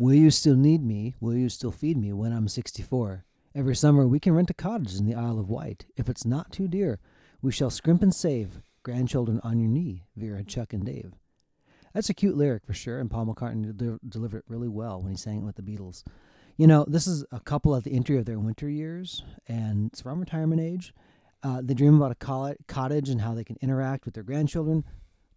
Will you still need me? Will you still feed me when I'm 64? Every summer we can rent a cottage in the Isle of Wight. If it's not too dear, we shall scrimp and save. Grandchildren on your knee, Vera, Chuck, and Dave. That's a cute lyric for sure, and Paul McCartney de- delivered it really well when he sang it with the Beatles. You know, this is a couple at the entry of their winter years, and it's from retirement age. Uh, they dream about a coll- cottage and how they can interact with their grandchildren.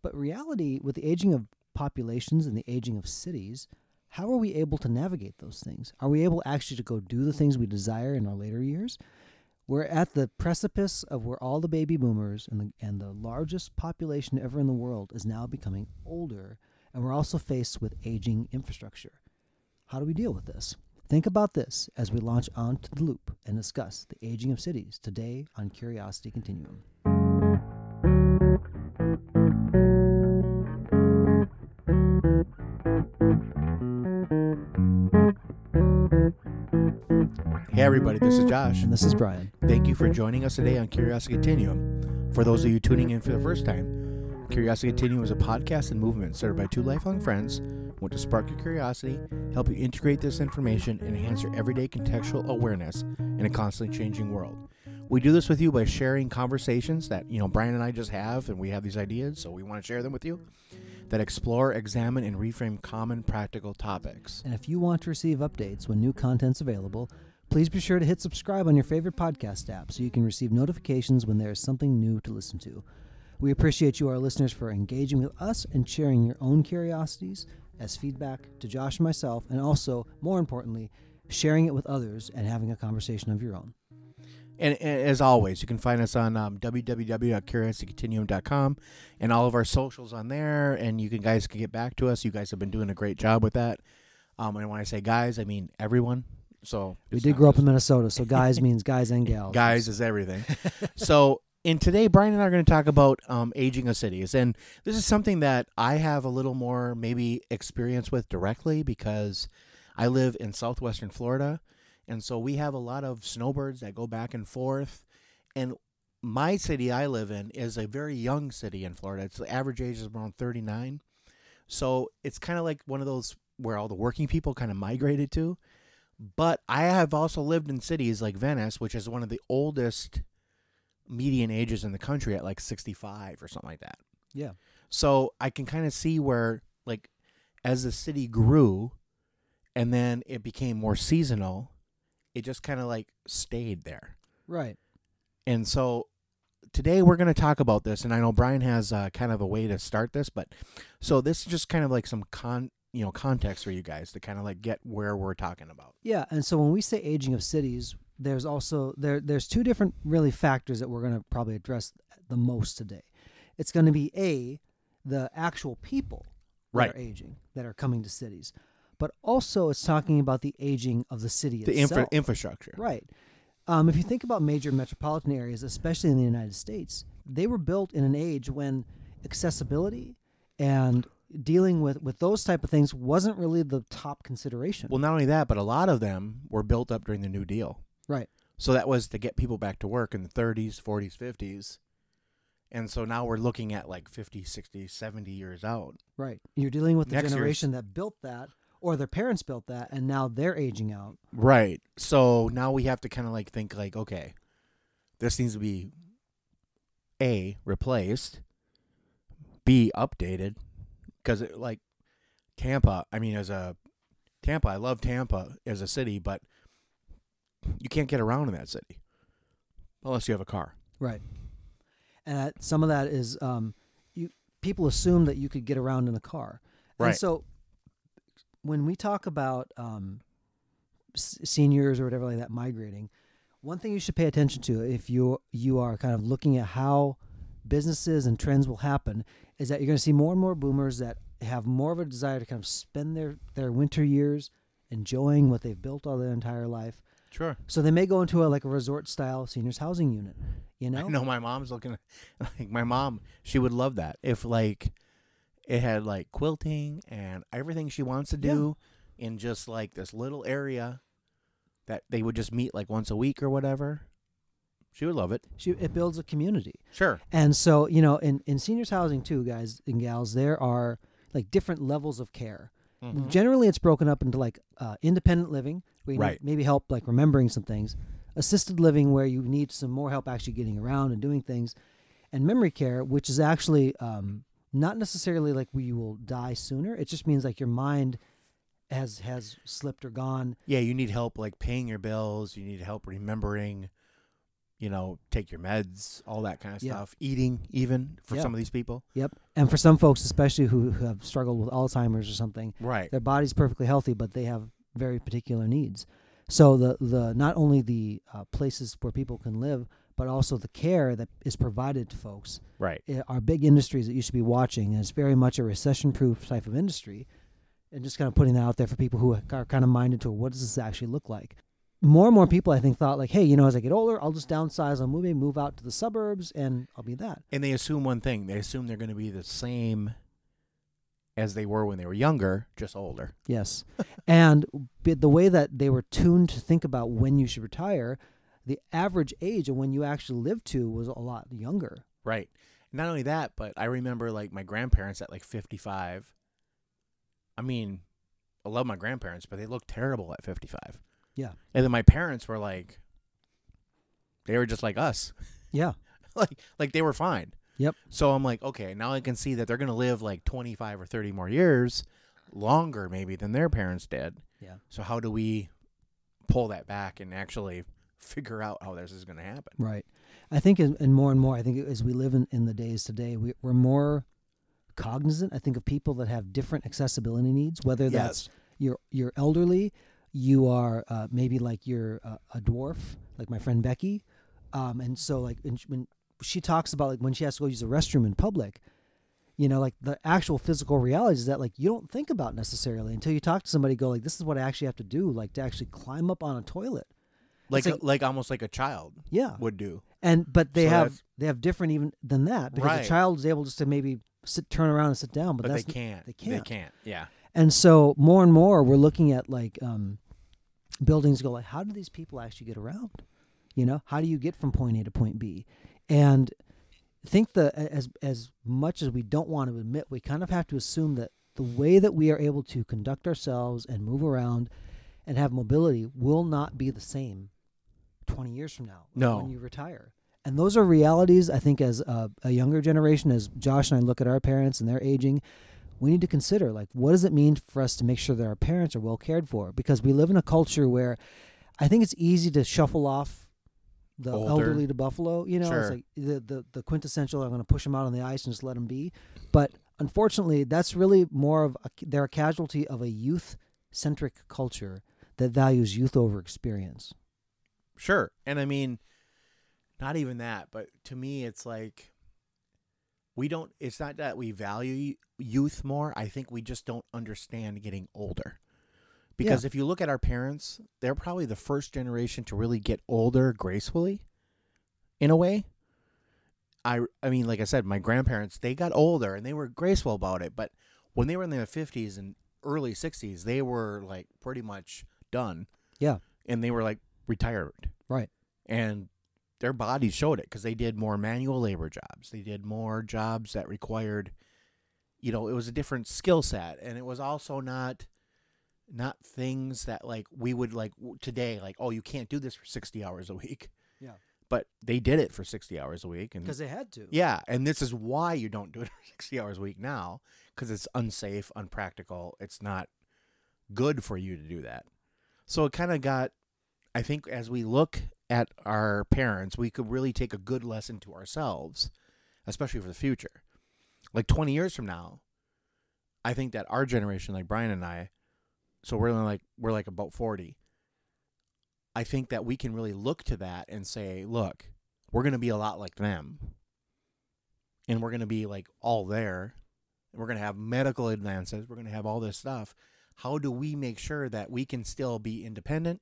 But reality, with the aging of populations and the aging of cities, how are we able to navigate those things? Are we able actually to go do the things we desire in our later years? We're at the precipice of where all the baby boomers and the, and the largest population ever in the world is now becoming older, and we're also faced with aging infrastructure. How do we deal with this? Think about this as we launch onto the loop and discuss the aging of cities today on Curiosity Continuum. Hey, everybody, this is Josh. And this is Brian. Thank you for joining us today on Curiosity Continuum. For those of you tuning in for the first time, Curiosity Continuum is a podcast and movement started by two lifelong friends who want to spark your curiosity, help you integrate this information, and enhance your everyday contextual awareness in a constantly changing world. We do this with you by sharing conversations that, you know, Brian and I just have, and we have these ideas, so we want to share them with you that explore, examine, and reframe common practical topics. And if you want to receive updates when new content's available, please be sure to hit subscribe on your favorite podcast app so you can receive notifications when there is something new to listen to. We appreciate you, our listeners, for engaging with us and sharing your own curiosities as feedback to Josh and myself, and also, more importantly, sharing it with others and having a conversation of your own. And, and as always, you can find us on um, www.curiositycontinuum.com and all of our socials on there. And you can guys can get back to us. You guys have been doing a great job with that. Um, and when I say guys, I mean everyone. So We did grow up in Minnesota, so guys means guys and gals. guys is everything. so, in today, Brian and I are going to talk about um, aging of cities, and this is something that I have a little more maybe experience with directly because I live in southwestern Florida, and so we have a lot of snowbirds that go back and forth. And my city I live in is a very young city in Florida. It's the average age is around thirty nine, so it's kind of like one of those where all the working people kind of migrated to. But I have also lived in cities like Venice, which is one of the oldest median ages in the country at like 65 or something like that. Yeah. So I can kind of see where, like, as the city grew and then it became more seasonal, it just kind of like stayed there. Right. And so today we're going to talk about this. And I know Brian has uh, kind of a way to start this, but so this is just kind of like some con, you know, context for you guys to kind of like get where we're talking about. Yeah, and so when we say aging of cities, there's also there there's two different really factors that we're going to probably address the most today. It's going to be a the actual people that Right. are aging that are coming to cities, but also it's talking about the aging of the city The itself. infra- infrastructure. Right. Um, if you think about major metropolitan areas, especially in the United States, they were built in an age when accessibility and dealing with, with those type of things wasn't really the top consideration. Well, not only that, but a lot of them were built up during the New Deal. right. So that was to get people back to work in the 30s, 40s, 50s. And so now we're looking at like 50, 60, 70 years out. Right. You're dealing with the Next year's- generation that built that or their parents built that and now they're aging out. Right. So now we have to kind of like think like, okay, this needs to be A, replaced, B, updated. Because like Tampa, I mean, as a Tampa, I love Tampa as a city, but you can't get around in that city unless you have a car. Right. And that, some of that is um, you people assume that you could get around in a car. And Right. so when we talk about um, s- seniors or whatever like that migrating, one thing you should pay attention to if you you are kind of looking at how businesses and trends will happen is that you're going to see more and more boomers that have more of a desire to kind of spend their their winter years enjoying what they've built all their entire life. Sure. So they may go into a like a resort style seniors housing unit, you know? I know my mom's looking like my mom. She would love that if like it had like quilting and everything she wants to do in just like this little area that they would just meet like once a week or whatever. She would love it. She, it builds a community. Sure. And so, you know, in, in seniors housing too, guys and gals, there are like different levels of care. Mhm. Generally, it's broken up into like uh, independent living, where you need Right. maybe help like remembering some things, assisted living, where you need some more help actually getting around and doing things, and memory care, which is actually um, not necessarily like where you will die sooner. It just means like your mind has has slipped or gone. Yeah, you need help like paying your bills. You need help remembering, you know, take your meds, all that kind of Yeah. stuff. Eating, even for Yeah. some of these people. Yep. And for some folks, especially who, who have struggled with Alzheimer's or something, Right. their body's perfectly healthy, but they have very particular needs. So the the not only the uh, places where people can live, but also the care that is provided to folks Right. i- are big industries that you should be watching, and it's very much a recession-proof type of industry. And just kind of putting that out there for people who are kind of minded to what does this actually look like. More and more people, I think, thought like, hey, you know, as I get older, I'll just downsize, I'll move, move out to the suburbs, and I'll be that. And they assume one thing. They assume they're going to be the same as they were when they were younger, just older. Yes. and the way that they were tuned to think about when you should retire, the average age of when you actually lived to was a lot younger. Right. Not only that, but I remember like my grandparents at like 55. I mean, I love my grandparents, but they looked terrible at 55. Yeah. And then my parents were like they were just like us. Yeah. like like they were fine. Yep. So I'm like, okay, now I can see that they're going to live like 25 or 30 more years longer maybe than their parents did. Yeah. So how do we pull that back and actually figure out how this is going to happen? Right. I think, as- and more and more, I think as we live in, in the days today, we, we're more cognizant. I think of people that have different accessibility needs, whether that's you're you're elderly, you are uh, maybe like you're uh, a dwarf, like my friend Becky, um, and so like when she, when she talks about like when she has to go use the restroom in public, you know, like the actual physical reality is that like you don't think about necessarily until you talk to somebody. Go like this is what I actually have to do, like to actually climb up on a toilet. like like- like almost like a child Yeah, would do. and but they So have that's- they have different even than that because Right. the child is able just to maybe sit turn around and sit down, but, But, they can't. they can't. They can't. Yeah. And so more and more we're looking at like um, buildings go like, how do these people actually get around? You know, how do you get from point A to point B? And think the as as much as we don't want to admit, we kind of have to assume that the way that we are able to conduct ourselves and move around and have mobility will not be the same 20 years from now No. when you retire. And those are realities I think as a, a younger generation as Josh and I look at our parents and their aging, we need to consider like what does it mean for us to make sure that our parents are well cared for because we live in a culture where I think it's easy to shuffle off the Older. elderly to Buffalo. You know, it's like the, the the quintessential. I'm going to push them out on the ice and just let them be. But unfortunately, that's really more of a, they're a casualty of a youth centric culture that values youth over experience. Sure. And I mean, not even that, but to me, it's like we don't, it's not that we value youth more. I think we just don't understand getting older. Because if you look at our parents, they're probably the first generation to really get older gracefully in a way. I, I mean, like I said, my grandparents, they got older and they were graceful about it. But when they were in their 50s and early 60s, they were like pretty much done. Yeah. And they were like retired Right. and their bodies showed it because they did more manual labor jobs. They did more jobs that required, you know, it was a different skill set, and it was also not, not things that like we would like today. Like, oh, you can't do this for sixty hours a week. Yeah. But they did it for sixty hours a week, and Because they had to. yeah, and this is why you don't do it for sixty hours a week now because it's unsafe, unpractical. It's not good for you to do that. So it kind of got. I think as we look at our parents, we could really take a good lesson to ourselves, especially for the future. Like 20 years from now, I think that our generation, like Brian and I, so we're like we're like about 40. I think that we can really look to that and say, look, we're going to be a lot like them. And we're going to be like all there. We're going to have medical advances. We're going to have all this stuff. How do we make sure that we can still be independent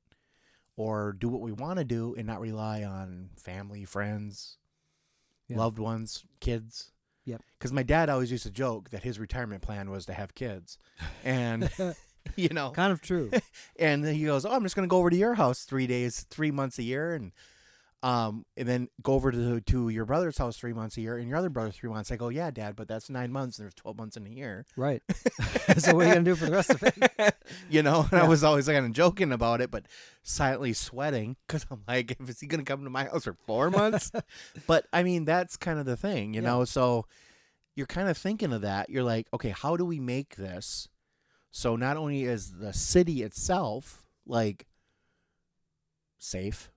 or do what we want to do and not rely on family, friends, Yeah. loved ones, kids? Yep. Because my dad always used to joke that his retirement plan was to have kids. And, you know, kind of true. and then he goes, "Oh, I'm just going to go over to your house three days, three months a year, and Um, and then go over to to your brother's house three months a year, and your other brother three months. I go, yeah, Dad, but that's nine months, and there's twelve months in a year. Right. so what are you gonna do for the rest of it? you know, and I was always kind of joking about it, but silently sweating because I'm like, is he gonna come to my house for four months? but I mean, that's kind of the thing, you Yeah. know. So you're kind of thinking of that. You're like, okay, how do we make this so not only is the city itself like safe,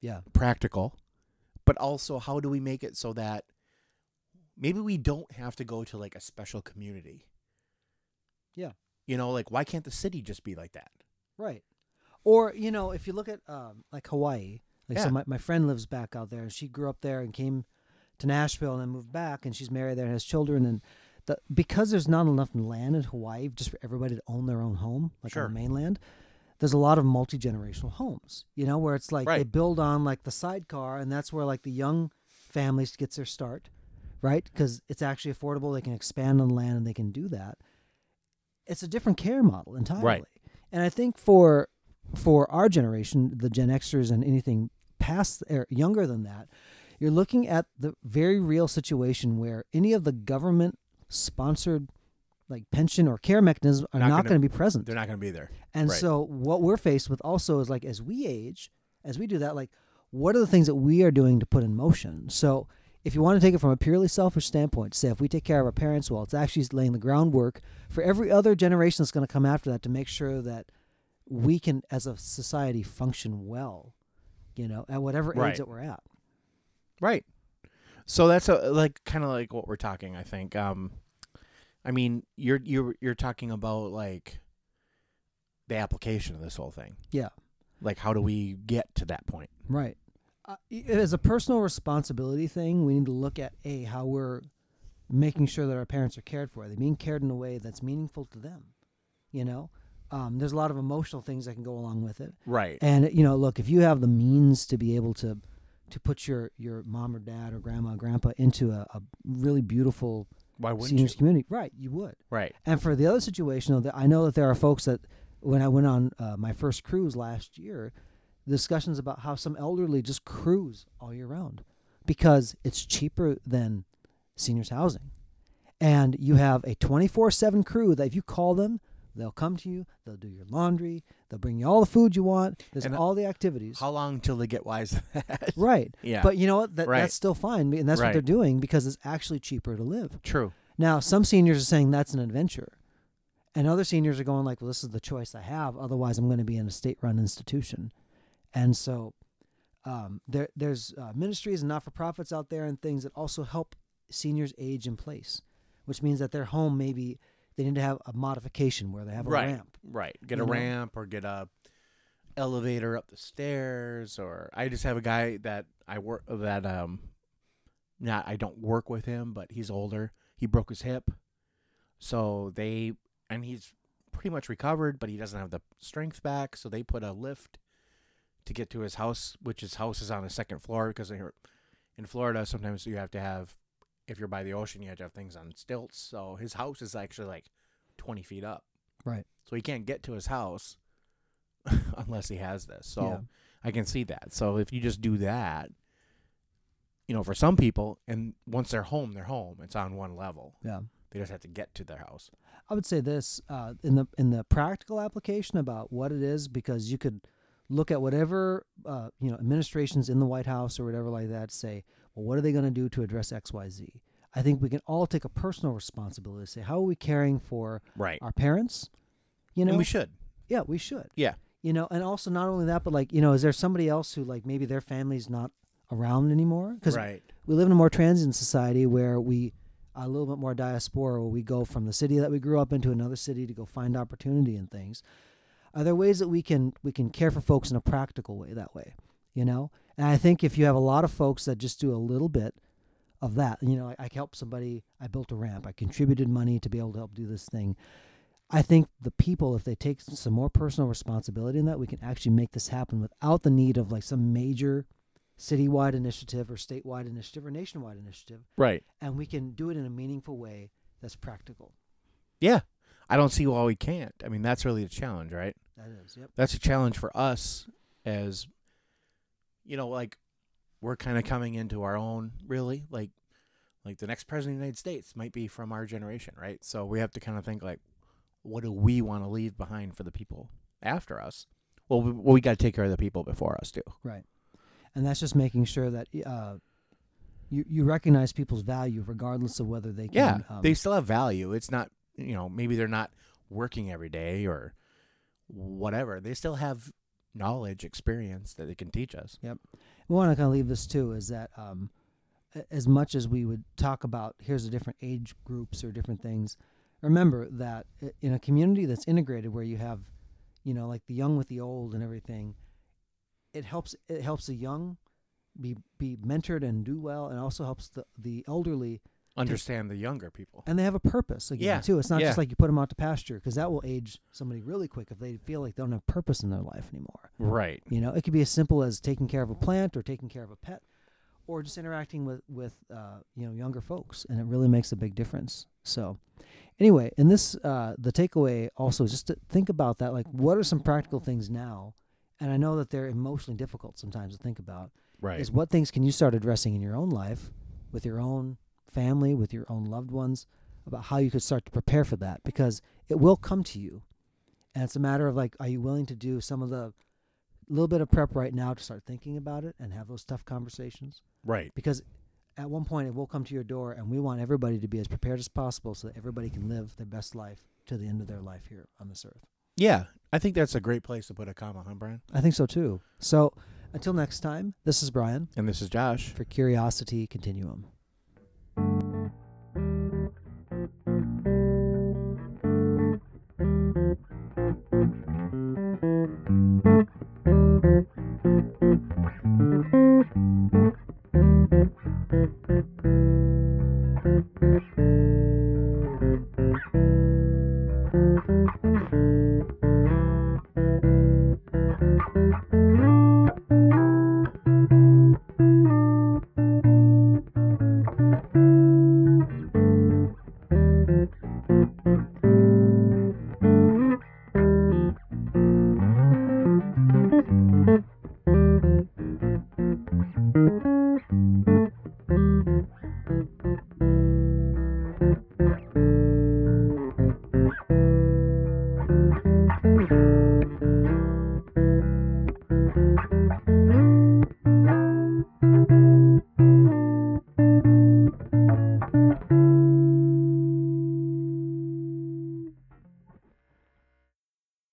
Yeah. practical, but also how do we make it so that maybe we don't have to go to like a special community? Yeah. You know, like why can't the city just be like that? Right. Or, you know, if you look at um, like Hawaii, like Yeah. so my, my friend lives back out there and she grew up there and came to Nashville and then moved back and she's married there and has children and the because there's not enough land in Hawaii just for everybody to own their own home, like Sure. on the mainland, there's a lot of multi generational homes, you know, where it's like they build on like the sidecar and that's where like the young families gets their start, right? Because it's actually affordable. They can expand on land and they can do that. It's a different care model entirely. And I think for for our generation, the Gen Xers and anything past or younger than that, you're looking at the very real situation where any of the government sponsored like pension or care mechanisms are Not not, gonna- be present. They're not going to be there. And right. so what we're faced with also is like as we age, as we do that, like what are the things that we are doing to put in motion? So if you want to take it from a purely selfish standpoint, say if we take care of our parents well, it's actually laying the groundwork for every other generation that's going to come after that to make sure that we can as a society function well, you know, at whatever Right. age that we're at. Right. So that's a, like kind of like what we're talking. I think. Um, I mean, you're you're you're talking about like the application of this whole thing. Yeah. Like, how do we get to that point? Right. Uh, as a personal responsibility thing, we need to look at a how we're making sure that our parents are cared for. Are they being cared in a way that's meaningful to them? You know, um, there's a lot of emotional things that can go along with it. Right. And you know, look, if you have the means to be able to to put your your mom or dad or grandma or grandpa into a, a really beautiful Why wouldn't seniors you? community, right? You would. Right. And for the other situation, though, that I know that there are folks that when I went on uh, my first cruise last year, discussions about how some elderly just cruise all year round because it's cheaper than seniors housing. And you have a 24/7 crew that if you call them, they'll come to you, they'll do your laundry, they'll bring you all the food you want, there's And, uh, all the activities. How long till they get wise to that? right. yeah. But you know what? That, Right. That's still fine, and that's what they're doing because it's actually cheaper to live. true. Now, some seniors are saying that's an adventure. And other seniors are going like, well, this is the choice I have. Otherwise, I'm going to be in a state-run institution. And so um, there, there's uh, ministries and not-for-profits out there and things that also help seniors age in place, which means that their home maybe they need to have a modification where they have a right. ramp. Right. Get a know? ramp or get a elevator up the stairs or I just have a guy that I work that um not I don't work with him, but he's older. He broke his hip. So they and he's pretty much recovered, but he doesn't have the strength back, so they put a lift to get to his house, which his house is on the second floor because in Florida sometimes you have to have if you're by the ocean you have to have things on stilts. So his house is actually like 20 feet up. Right. So he can't get to his house unless he has this. So Yeah. I can see that. So if you just do that, you know, for some people, and once they're home, they're home. It's on one level. Yeah. They just have to get to their house. I would say this uh, in the in the practical application about what it is because you could look at whatever uh, you know administrations in the White House or whatever like that say, well, what are they going to do to address X, Y, Z? I think we can all take a personal responsibility to say, how are we caring for Right. our parents? You know, and we should. yeah, we should. Yeah. You know, and also not only that, but like you know, is there somebody else who like maybe their family's not around anymore? Because Right. we live in a more transient society where we a little bit more diaspora where we go from the city that we grew up into another city to go find opportunity and things are there ways that we can we can care for folks in a practical way that way you know and i think if you have a lot of folks that just do a little bit of that you know i, I helped somebody i built a ramp i contributed money to be able to help do this thing i think the people if they take some more personal responsibility in that we can actually make this happen without the need of like some major citywide initiative or statewide initiative or nationwide initiative Right. and we can do it in a meaningful way that's practical. Yeah. I don't see why we can't. I mean, that's really the challenge, right? That is, yep. That's a challenge for us as, you know, like we're kind of coming into our own, really. Like, like the next president of the United States might be from our generation, right? So we have to kind of think like, what do we want to leave behind for the people after us? Well, we, well, we got to take care of the people before us too. Right. And that's just making sure that uh, you you recognize people's value regardless of whether they can. Yeah, um, they still have value. It's not, you know, maybe they're not working every day or whatever. They still have knowledge, experience that they can teach us. we want to kind of leave this too is that um, as much as we would talk about here's the different age groups or different things, remember that in a community that's integrated where you have, you know, like the young with the old and everything, it helps it helps the young be be mentored and do well, and also helps the the elderly Understand the younger people. and they have a purpose again Yeah, too. It's not yeah. just like you put them out to pasture because that will age somebody really quick if they feel like they don't have purpose in their life anymore. Right. You know, it could be as simple as taking care of a plant or taking care of a pet, or just interacting with with uh, you know younger folks, and it really makes a big difference. So, anyway, in this uh, the takeaway also is just to think about that. Like, what are some practical things now? And I know that they're emotionally difficult sometimes to think about. Right. Is what things can you start addressing in your own life, with your own family, with your own loved ones, about how you could start to prepare for that because it will come to you, and it's a matter of like, are you willing to do some of the little bit of prep right now to start thinking about it and have those tough conversations right. because at one point it will come to your door and we want everybody to be as prepared as possible so that everybody can live their best life to the end of their life here on this earth. Yeah. I think that's a great place to put a comma, huh, Brian? I think so too. So until next time, this is Brian And this is Josh. for Curiosity Continuum.